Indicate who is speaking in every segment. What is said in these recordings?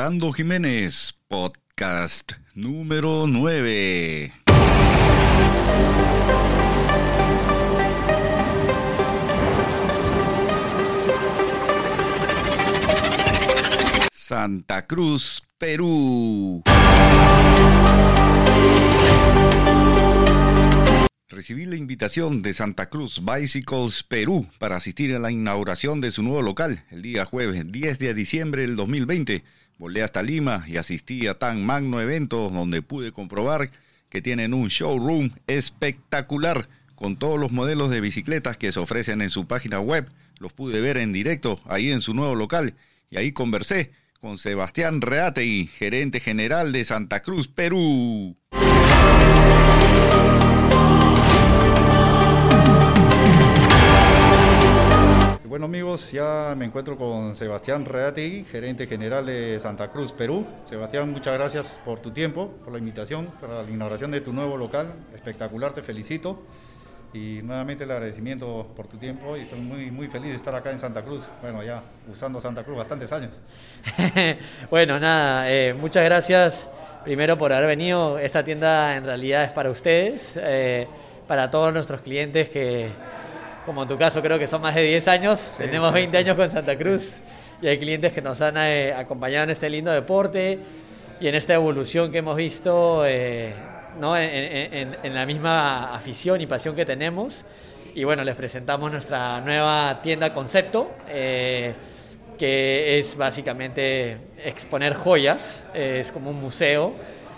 Speaker 1: Orlando Jiménez, podcast número 9. Santa Cruz, Perú. Recibí la invitación de Santa Cruz Bicycles Perú para asistir a la inauguración de su nuevo local el día jueves 10 de diciembre del 2020. Volé hasta Lima y asistí a tan magno evento donde pude comprobar que tienen un showroom espectacular con todos los modelos de bicicletas que se ofrecen en su página web. Los pude ver en directo ahí en su nuevo local y ahí conversé con Sebastián Reategui, gerente general de Santa Cruz, Perú.
Speaker 2: Bueno amigos, ya me encuentro con Sebastián Reategui, gerente general de Santa Cruz, Perú. Sebastián, muchas gracias por tu tiempo, por la invitación para la inauguración de tu nuevo local. Espectacular, te felicito y nuevamente el agradecimiento por tu tiempo y estoy muy, muy feliz de estar acá en Santa Cruz, bueno, ya usando Santa Cruz bastantes años.
Speaker 3: bueno, nada, eh, muchas gracias primero por haber venido. Esta tienda en realidad es para ustedes, eh, para todos nuestros clientes que, como en tu caso, creo que son más de 10 años, tenemos 20 años con Santa Cruz y hay clientes que nos han eh, acompañado en este lindo deporte y en esta evolución que hemos visto ¿no? En, la misma afición y pasión que tenemos. Y bueno, les presentamos nuestra nueva tienda concepto, eh, que es básicamente exponer joyas, es como un museo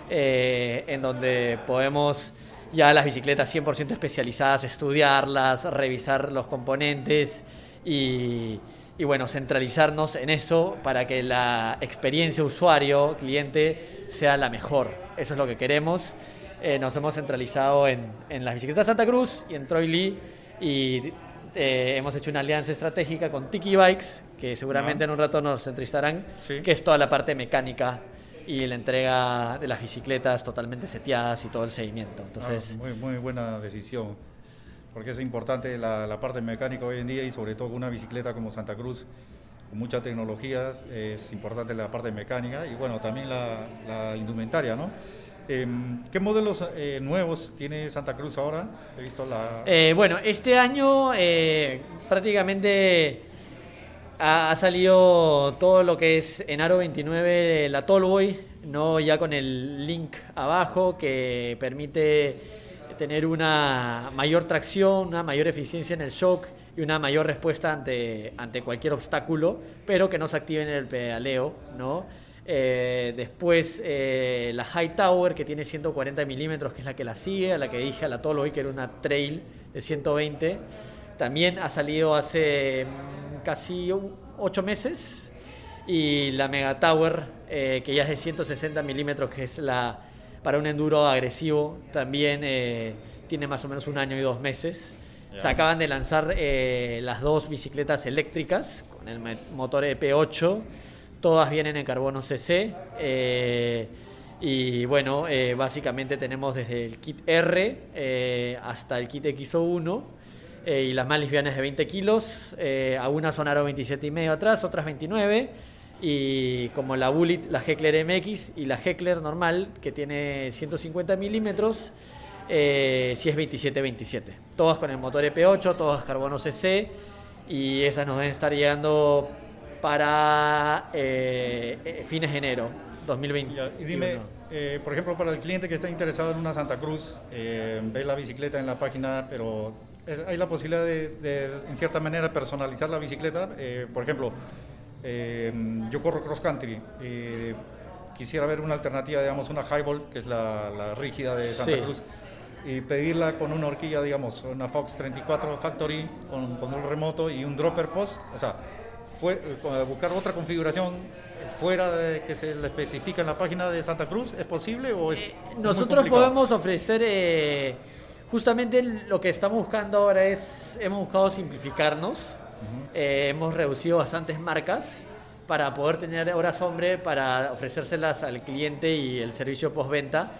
Speaker 3: eh, en donde podemos ya las bicicletas 100% especializadas, estudiarlas, revisar los componentes y, y, bueno, centralizarnos en eso para que la experiencia usuario, cliente, sea la mejor. Eso es lo que queremos. Eh, nos hemos centralizado en, en, las bicicletas Santa Cruz y en Troy Lee y eh, hemos hecho una alianza estratégica con Tiki Bikes, que seguramente en un rato nos entrevistarán, que es toda la parte mecánica y la entrega de las bicicletas totalmente seteadas y todo el seguimiento. Entonces,
Speaker 2: muy, muy buena decisión, porque es importante la, la, parte mecánica hoy en día y sobre todo con una bicicleta como Santa Cruz, con mucha tecnología, es importante la parte mecánica y bueno, también la, la indumentaria, ¿no? Em, ¿Qué modelos eh, nuevos tiene Santa Cruz ahora?
Speaker 3: He visto la... Eh, bueno, este año eh, prácticamente ha, salido todo lo que es en Aro 29 la Tallboy, ¿no? ya con el link abajo que permite tener una mayor tracción, una mayor eficiencia en el shock y una mayor respuesta ante, ante cualquier obstáculo, pero que no se active en el pedaleo, ¿no? Eh, después eh, la High Tower, que tiene 140 milímetros, que es la que la sigue, a la que dije a la Tolo hoy, que era una trail de 120. También ha salido hace casi 8 meses. Y la Mega Tower, eh, que ya es de 160 milímetros, que es la para un enduro agresivo, también tiene más o menos un año y dos meses. Se acaban de lanzar las dos bicicletas eléctricas con el motor EP8 Todas vienen en carbono CC. Eh, y bueno, eh, básicamente tenemos desde el kit R eh, hasta el kit XO1 y las más livianas de 20 kilos. algunas son aro 27 y medio atrás, otras 29. Y como la Bullet, la Heckler MX y la Heckler normal, que tiene 150 milímetros, si es 27-27. Todas con el motor EP8, todas carbono CC. Y esas nos deben estar llegando para eh, eh, fines de enero 2020.
Speaker 2: y dime, eh, por ejemplo, para el cliente que está interesado en una Santa Cruz, ve la bicicleta en la página, pero hay la posibilidad de, en cierta manera, personalizar la bicicleta. por ejemplo, yo corro cross country. quisiera ver una alternativa, digamos, una highball, que es la, rígida de Santa Cruz y pedirla con una horquilla, digamos, una Fox 34 Factory con control remoto y un dropper post, o sea, eh, buscar otra configuración fuera de que se le especifica en la página de Santa Cruz? ¿Es posible o es eh,
Speaker 3: Nosotros podemos ofrecer, eh, justamente lo que estamos buscando ahora es, hemos buscado simplificarnos, hemos reducido bastantes marcas para poder tener horas hombre para ofrecérselas al cliente y el servicio postventa.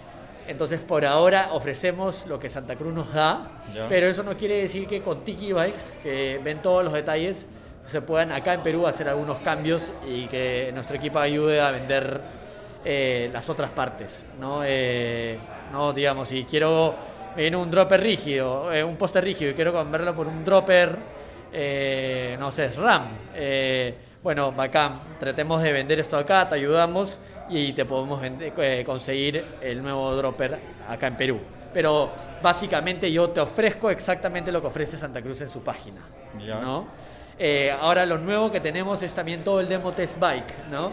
Speaker 3: Entonces, por ahora ofrecemos lo que Santa Cruz nos da, pero eso no quiere decir que con Tiki Bikes, que ven todos los detalles, se puedan acá en Perú hacer algunos cambios y que nuestro equipo ayude a vender eh, las otras partes, ¿no? Eh, no, digamos, si quiero en un dropper rígido, eh, un poste rígido y quiero cambiarlo por un dropper, no sé, RAM. bueno, bacán, tratemos de vender esto acá, te ayudamos y te podemos conseguir el nuevo dropper acá en Perú. Pero básicamente yo te ofrezco exactamente lo que ofrece Santa Cruz en su página, ¿no? Eh, ahora lo nuevo que tenemos es también todo el demo test bike, ¿no?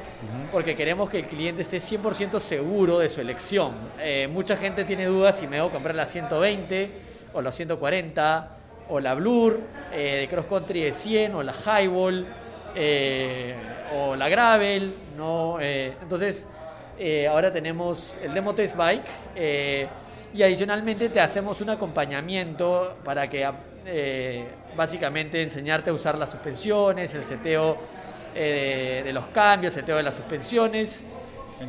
Speaker 3: Porque queremos que el cliente esté 100% seguro de su elección. Eh, mucha gente tiene dudas si me debo comprar la 120 o la 140 o la Blur eh, de Cross Country de 100 o la Highball o la Gravel, ¿no? entonces, ahora tenemos el demo test bike y adicionalmente te hacemos un acompañamiento para que básicamente enseñarte a usar las suspensiones, el seteo eh, de, los cambios, el seteo de las suspensiones.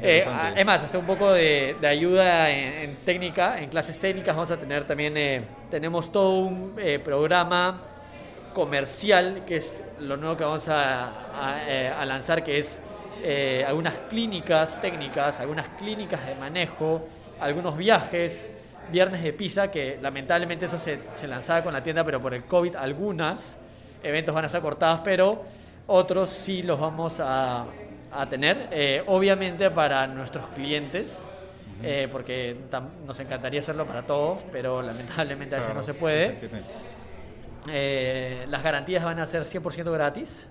Speaker 3: Eh, es más, hasta un poco de, ayuda en, técnica, en clases técnicas vamos a tener también, tenemos todo un programa comercial, que es lo nuevo que vamos a lanzar, que es algunas clínicas técnicas, algunas clínicas de manejo, algunos viajes, viernes de pizza, que lamentablemente eso se, lanzaba con la tienda, pero por el COVID algunos eventos van a ser cortados, pero otros sí los vamos a, tener, eh, obviamente para nuestros clientes, eh, porque nos encantaría hacerlo para todos, pero lamentablemente a veces no se puede. Eh, las garantías van a ser 100% gratis,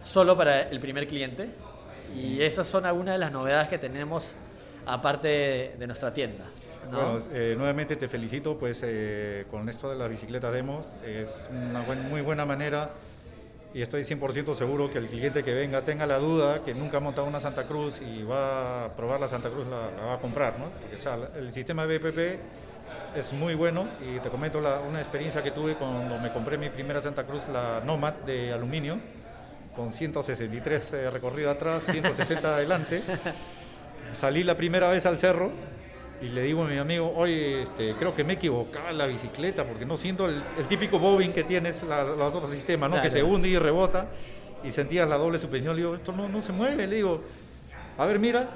Speaker 3: solo para el primer cliente, y esas son algunas de las novedades que tenemos aparte de, nuestra tienda.
Speaker 2: Bueno, eh, nuevamente te felicito pues eh, con esto de las bicicletas demos, es una muy buena manera y estoy 100% seguro que el cliente que venga tenga la duda que nunca ha montado una Santa Cruz y va a probar la Santa Cruz, la, va a comprar, ¿no? el sistema BPP es muy bueno y te comento una experiencia que tuve cuando me compré mi primera Santa Cruz, la Nomad de aluminio, con 163 eh, recorrido atrás, 160 adelante. Salí la primera vez al cerro y le digo a mi amigo, oye, este, creo que me equivocaba la bicicleta porque no siento el, típico bobbing que tienes los otros sistemas, ¿no? Que se hunde y rebota y sentías la doble suspensión. Le digo, esto no, no se mueve. Le digo, a ver, mira.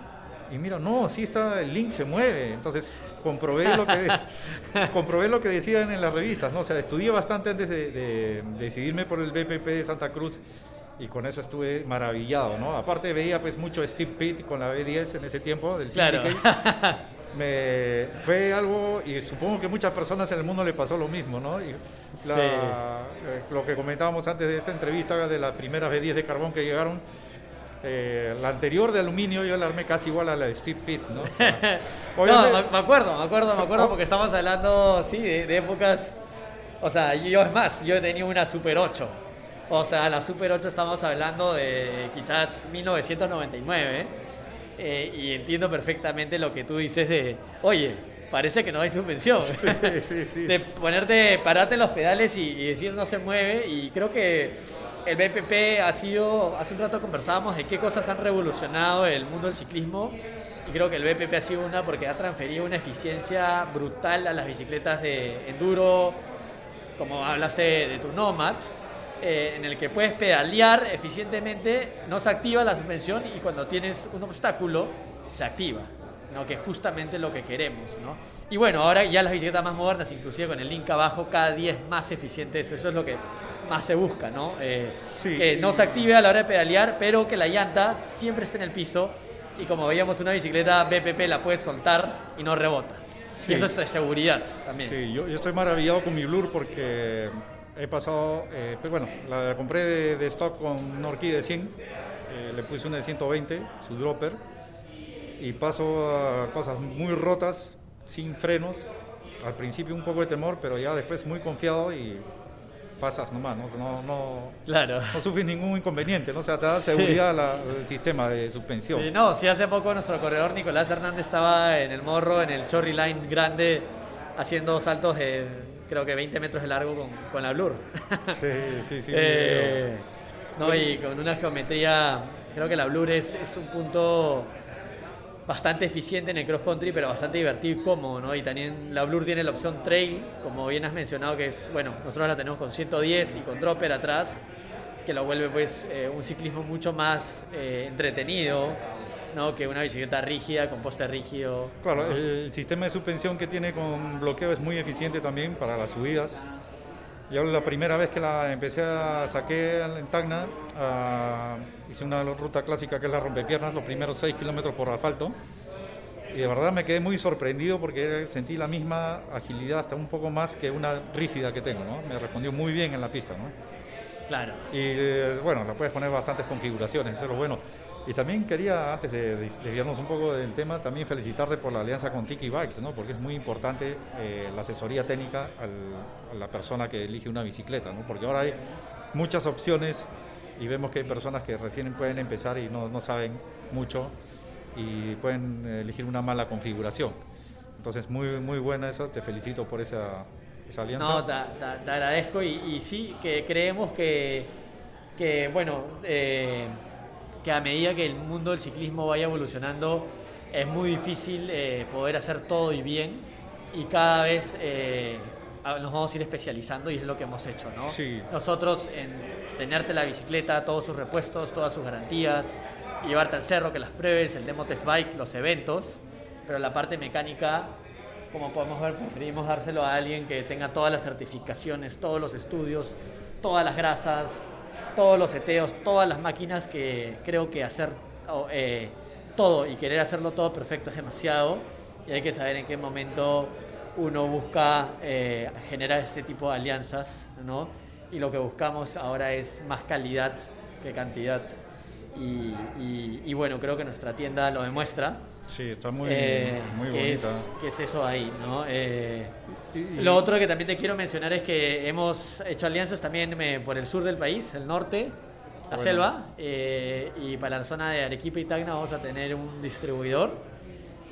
Speaker 2: Y mira, no, sí está, el link se mueve. Entonces comprobé lo que, comprobé lo que decían en las revistas, ¿no? O sea, estudié bastante antes de, de decidirme por el BPP de Santa Cruz y con eso estuve maravillado, ¿no? Aparte veía pues mucho Steve Pitt con la B10 en ese tiempo del claro. Me, fue algo, y supongo que muchas personas en el mundo le pasó lo mismo, ¿no? Y eh, lo que comentábamos antes de esta entrevista de las primeras B10 de carbón que llegaron, eh, la anterior de aluminio yo la armé casi igual a la de Steve Pitt, ¿no?
Speaker 3: no, me acuerdo, me acuerdo, me acuerdo, porque estamos hablando, sí, de, de épocas, o sea, yo es más, yo tenía una Super 8 o sea, la Super 8 estamos hablando de quizás 1999. Eh, y entiendo perfectamente lo que tú dices de, oye, parece que no hay. Sí, sí, de ponerte, pararte en los pedales y, decir no se mueve. Y creo que el BPP ha sido, hace un rato conversábamos de qué cosas han revolucionado el mundo del ciclismo. Y creo que el BPP ha sido una porque ha transferido una eficiencia brutal a las bicicletas de enduro, como hablaste de tu Nomad eh, en el que puedes pedalear eficientemente, no se activa la suspensión y cuando tienes un obstáculo se activa, ¿no? que es justamente lo que queremos. ¿no? Y bueno, ahora ya las bicicletas más modernas, inclusive con el link abajo, cada día es más eficiente eso, eso es lo que más se busca, ¿no? Eh, que no se active a la hora de pedalear, pero que la llanta siempre esté en el piso y como veíamos una bicicleta BPP la puedes soltar y no rebota. Y eso es de seguridad también.
Speaker 2: Sí, yo, yo estoy maravillado con mi Blur porque he pasado, eh, pues bueno, la compré de, stock con un horquilla de 100, eh, le puse una de 120, su dropper, y paso a cosas muy rotas, sin frenos. Al principio un poco de temor, pero ya después muy confiado y pasas nomás, no, no,
Speaker 3: claro.
Speaker 2: no sufres ningún inconveniente, ¿no? o sea, te da seguridad el sistema de suspensión.
Speaker 3: Sí, no, sí, hace poco nuestro corredor Nicolás Hernández estaba en el morro, en el Chorri Line grande, haciendo saltos de creo que 20 metros de largo con, con la Blur.
Speaker 2: Sí, sí, sí.
Speaker 3: Eh, no, y con una geometría, creo que la Blur es, es un punto bastante eficiente en el cross country, pero bastante divertido y cómodo, ¿no? Y también la Blur tiene la opción trail, como bien has mencionado, que es, bueno, nosotros la tenemos con 110 y con dropper atrás, que lo vuelve pues eh, un ciclismo mucho más eh, entretenido, ¿no? Que una bicicleta rígida, con poste rígido.
Speaker 2: Claro, el sistema de suspensión que tiene con bloqueo es muy eficiente también para las subidas. Yo la primera vez que la empecé a saqué en Tacna, ah, hice una ruta clásica que es la rompepiernas, los primeros 6 kilómetros por asfalto. Y de verdad me quedé muy sorprendido porque sentí la misma agilidad, hasta un poco más que una rígida que tengo, ¿no? Me respondió muy bien en la pista, ¿no?
Speaker 3: Claro.
Speaker 2: Y eh, bueno, la puedes poner bastantes configuraciones, eso es lo bueno. Y también quería, antes de desviarnos un poco del tema, también felicitarte por la alianza con Tiki Bikes, ¿no? porque es muy importante eh, la asesoría técnica a la persona que elige una bicicleta, ¿no? porque ahora hay muchas opciones y vemos que hay personas que recién pueden empezar y no, no saben mucho y pueden elegir una mala configuración. Entonces, muy, muy buena eso, te felicito por esa, esa alianza.
Speaker 3: No, te, agradezco y, y, sí, que creemos que, que bueno, eh, que a medida que el mundo del ciclismo vaya evolucionando, es muy difícil eh, poder hacer todo y bien y cada vez eh, nos vamos a ir especializando y es lo que hemos hecho, ¿no?
Speaker 2: Sí.
Speaker 3: Nosotros en tenerte la bicicleta, todos sus repuestos, todas sus garantías, llevarte al cerro, que las pruebes, el demo test bike, los eventos, pero la parte mecánica, como podemos ver, preferimos dárselo a alguien que tenga todas las certificaciones, todos los estudios, todas las grasas, todos los seteos, todas las máquinas que creo que hacer eh, todo y querer hacerlo todo perfecto es demasiado y hay que saber en qué momento uno busca eh, generar este tipo de alianzas, ¿no? Y lo que buscamos ahora es más calidad que cantidad. Y, y, y bueno, creo que nuestra tienda lo demuestra.
Speaker 2: Sí, está muy, eh, muy bonita.
Speaker 3: Que es, que es, eso ahí, ¿no? Eh, y, lo otro que también te quiero mencionar es que hemos hecho alianzas también eh, por el sur del país, el norte, la bueno. selva, eh, y para la zona de Arequipa y Tacna vamos a tener un distribuidor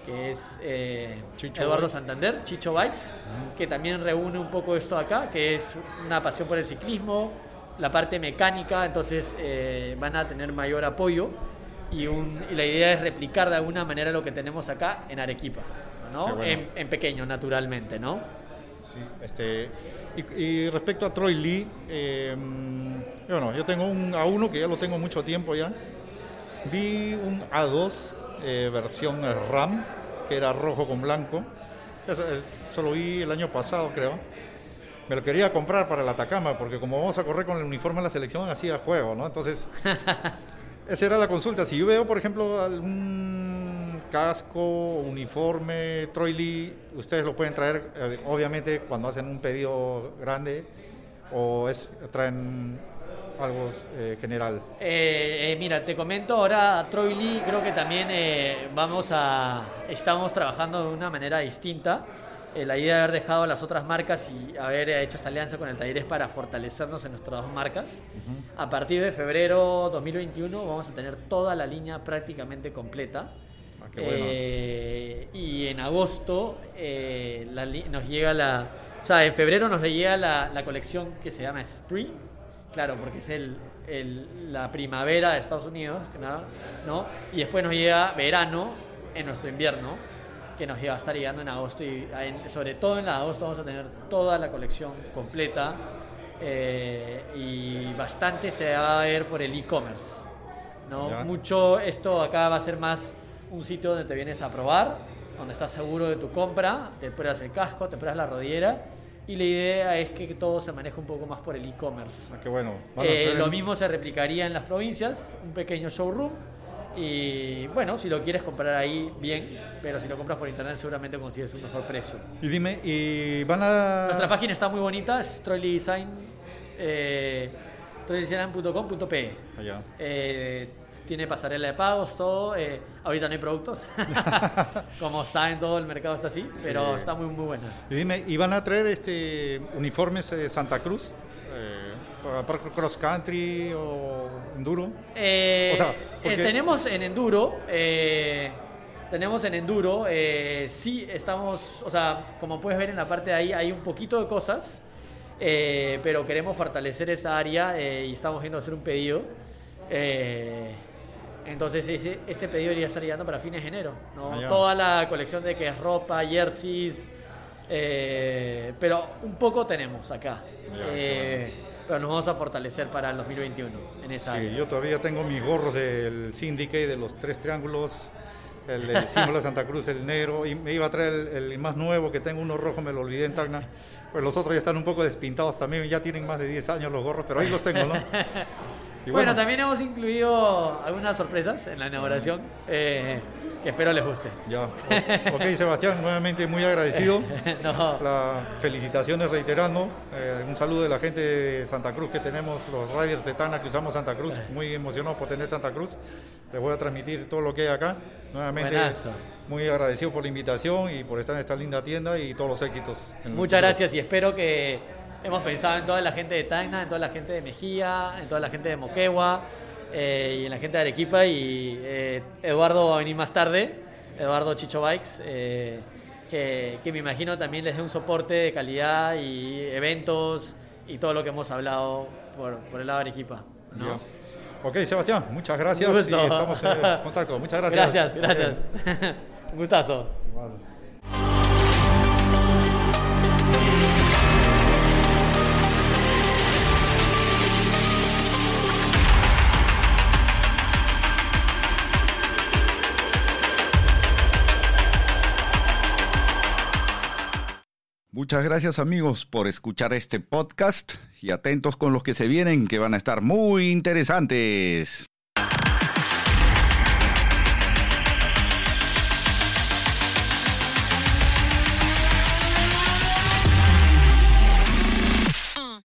Speaker 3: que es eh, Eduardo Bikes. Santander, Chicho Bikes, uh -huh. que también reúne un poco esto acá, que es una pasión por el ciclismo, la parte mecánica, entonces eh, van a tener mayor apoyo y, un, y, la idea es replicar de alguna manera lo que tenemos acá en Arequipa, ¿no? Bueno. En, en, pequeño, naturalmente, ¿no?
Speaker 2: Sí, este, y, y respecto a Troy Lee, eh, bueno, yo tengo un A1 que ya lo tengo mucho tiempo ya. Vi un A2 eh, versión RAM, que era rojo con blanco. Eso, eso, lo vi el año pasado, creo. Me lo quería comprar para el Atacama, porque como vamos a correr con el uniforme de la selección, hacía juego, ¿no? Entonces, esa era la consulta. Si yo veo, por ejemplo, algún casco, uniforme, Troy ustedes lo pueden traer, eh, obviamente, cuando hacen un pedido grande, o es, traen algo eh, general?
Speaker 3: Eh, eh, mira, te comento ahora, Troy Lee, creo que también eh, vamos a, estamos trabajando de una manera distinta. Eh, la idea de haber dejado las otras marcas y haber hecho esta alianza con el taller es para fortalecernos en nuestras dos marcas. Uh -huh. A partir de febrero 2021 vamos a tener toda la línea prácticamente completa.
Speaker 2: Ah, bueno.
Speaker 3: y en agosto la, nos llega la... O sea, en febrero nos llega la, la colección que se llama Spring Claro, porque es el, el, la primavera de Estados Unidos, ¿no? Y después nos llega verano en nuestro invierno, que nos va a estar llegando en agosto. Y en, sobre todo en agosto vamos a tener toda la colección completa. Eh, y bastante se va a ver por el e-commerce. ¿no? Mucho esto acá va a ser más un sitio donde te vienes a probar, donde estás seguro de tu compra, te pruebas el casco, te pruebas la rodillera y la idea es que todo se maneje un poco más por el e-commerce.
Speaker 2: Ah, bueno.
Speaker 3: Eh, lo mismo se replicaría en las provincias, un pequeño showroom. Y bueno, si lo quieres comprar ahí, bien, pero si lo compras por internet seguramente consigues un mejor precio.
Speaker 2: Y dime, ¿y van a...?
Speaker 3: Nuestra página está muy bonita, es Trolley Design, eh, trolleydesign.com.pe.
Speaker 2: Allá.
Speaker 3: Eh, tiene pasarela de pagos, todo. Eh, ahorita no hay productos. Como saben, todo el mercado está así, pero sí. está muy, muy buena.
Speaker 2: Y dime, ¿y van a traer este uniformes de Santa Cruz? Eh, para cross country o enduro?
Speaker 3: Eh, o sea, porque... tenemos en enduro. tenemos en enduro. sí, estamos. O sea, como puedes ver en la parte de ahí, hay un poquito de cosas. pero queremos fortalecer esa área y estamos viendo hacer un pedido. Eh, Entonces ese, ese pedido debería estar llegando para fines de enero. ¿no? Toda la colección de que es ropa, jerseys, eh, pero un poco tenemos acá. Eh, pero nos vamos a fortalecer para el 2021 en esa
Speaker 2: Sí,
Speaker 3: área.
Speaker 2: yo todavía tengo mis gorros del Syndicate, de los tres triángulos, el del símbolo de Santa Cruz, el negro, y me iba a traer el, el más nuevo, que tengo uno rojo, me lo olvidé en Tacna. Pues los otros ya están un poco despintados también, ya tienen más de 10 años los gorros, pero ahí los tengo, ¿no? Y
Speaker 3: Bueno, también hemos incluido algunas sorpresas en la inauguración eh, que espero les guste.
Speaker 2: Ya. Ok, Sebastián, nuevamente muy agradecido.
Speaker 3: No.
Speaker 2: Las felicitaciones reiterando. Eh, un saludo de la gente de Santa Cruz que tenemos, los riders de Tana que usamos Santa Cruz. Muy emocionados por tener Santa Cruz. Les voy a transmitir todo lo que hay acá. Nuevamente,
Speaker 3: Buenazo.
Speaker 2: muy agradecido por la invitación y por estar en esta linda tienda y todos los éxitos.
Speaker 3: Muchas gracias y espero que hemos pensado en toda la gente de Tacna, en toda la gente de Mejía, en toda la gente de Moquegua eh, y en la gente de Arequipa y eh, Eduardo va a venir más tarde, Eduardo Chicho Bikes, eh, que, que me imagino también les dé un soporte de calidad y eventos y todo lo que hemos hablado por, por el lado de Arequipa. ¿no?
Speaker 2: Ok, Sebastián, muchas gracias y estamos en contacto. Muchas gracias.
Speaker 3: Gracias, gracias. Un gustazo.
Speaker 2: Vale.
Speaker 1: Muchas gracias amigos por escuchar este podcast y atentos con los que se vienen que van a estar muy interesantes.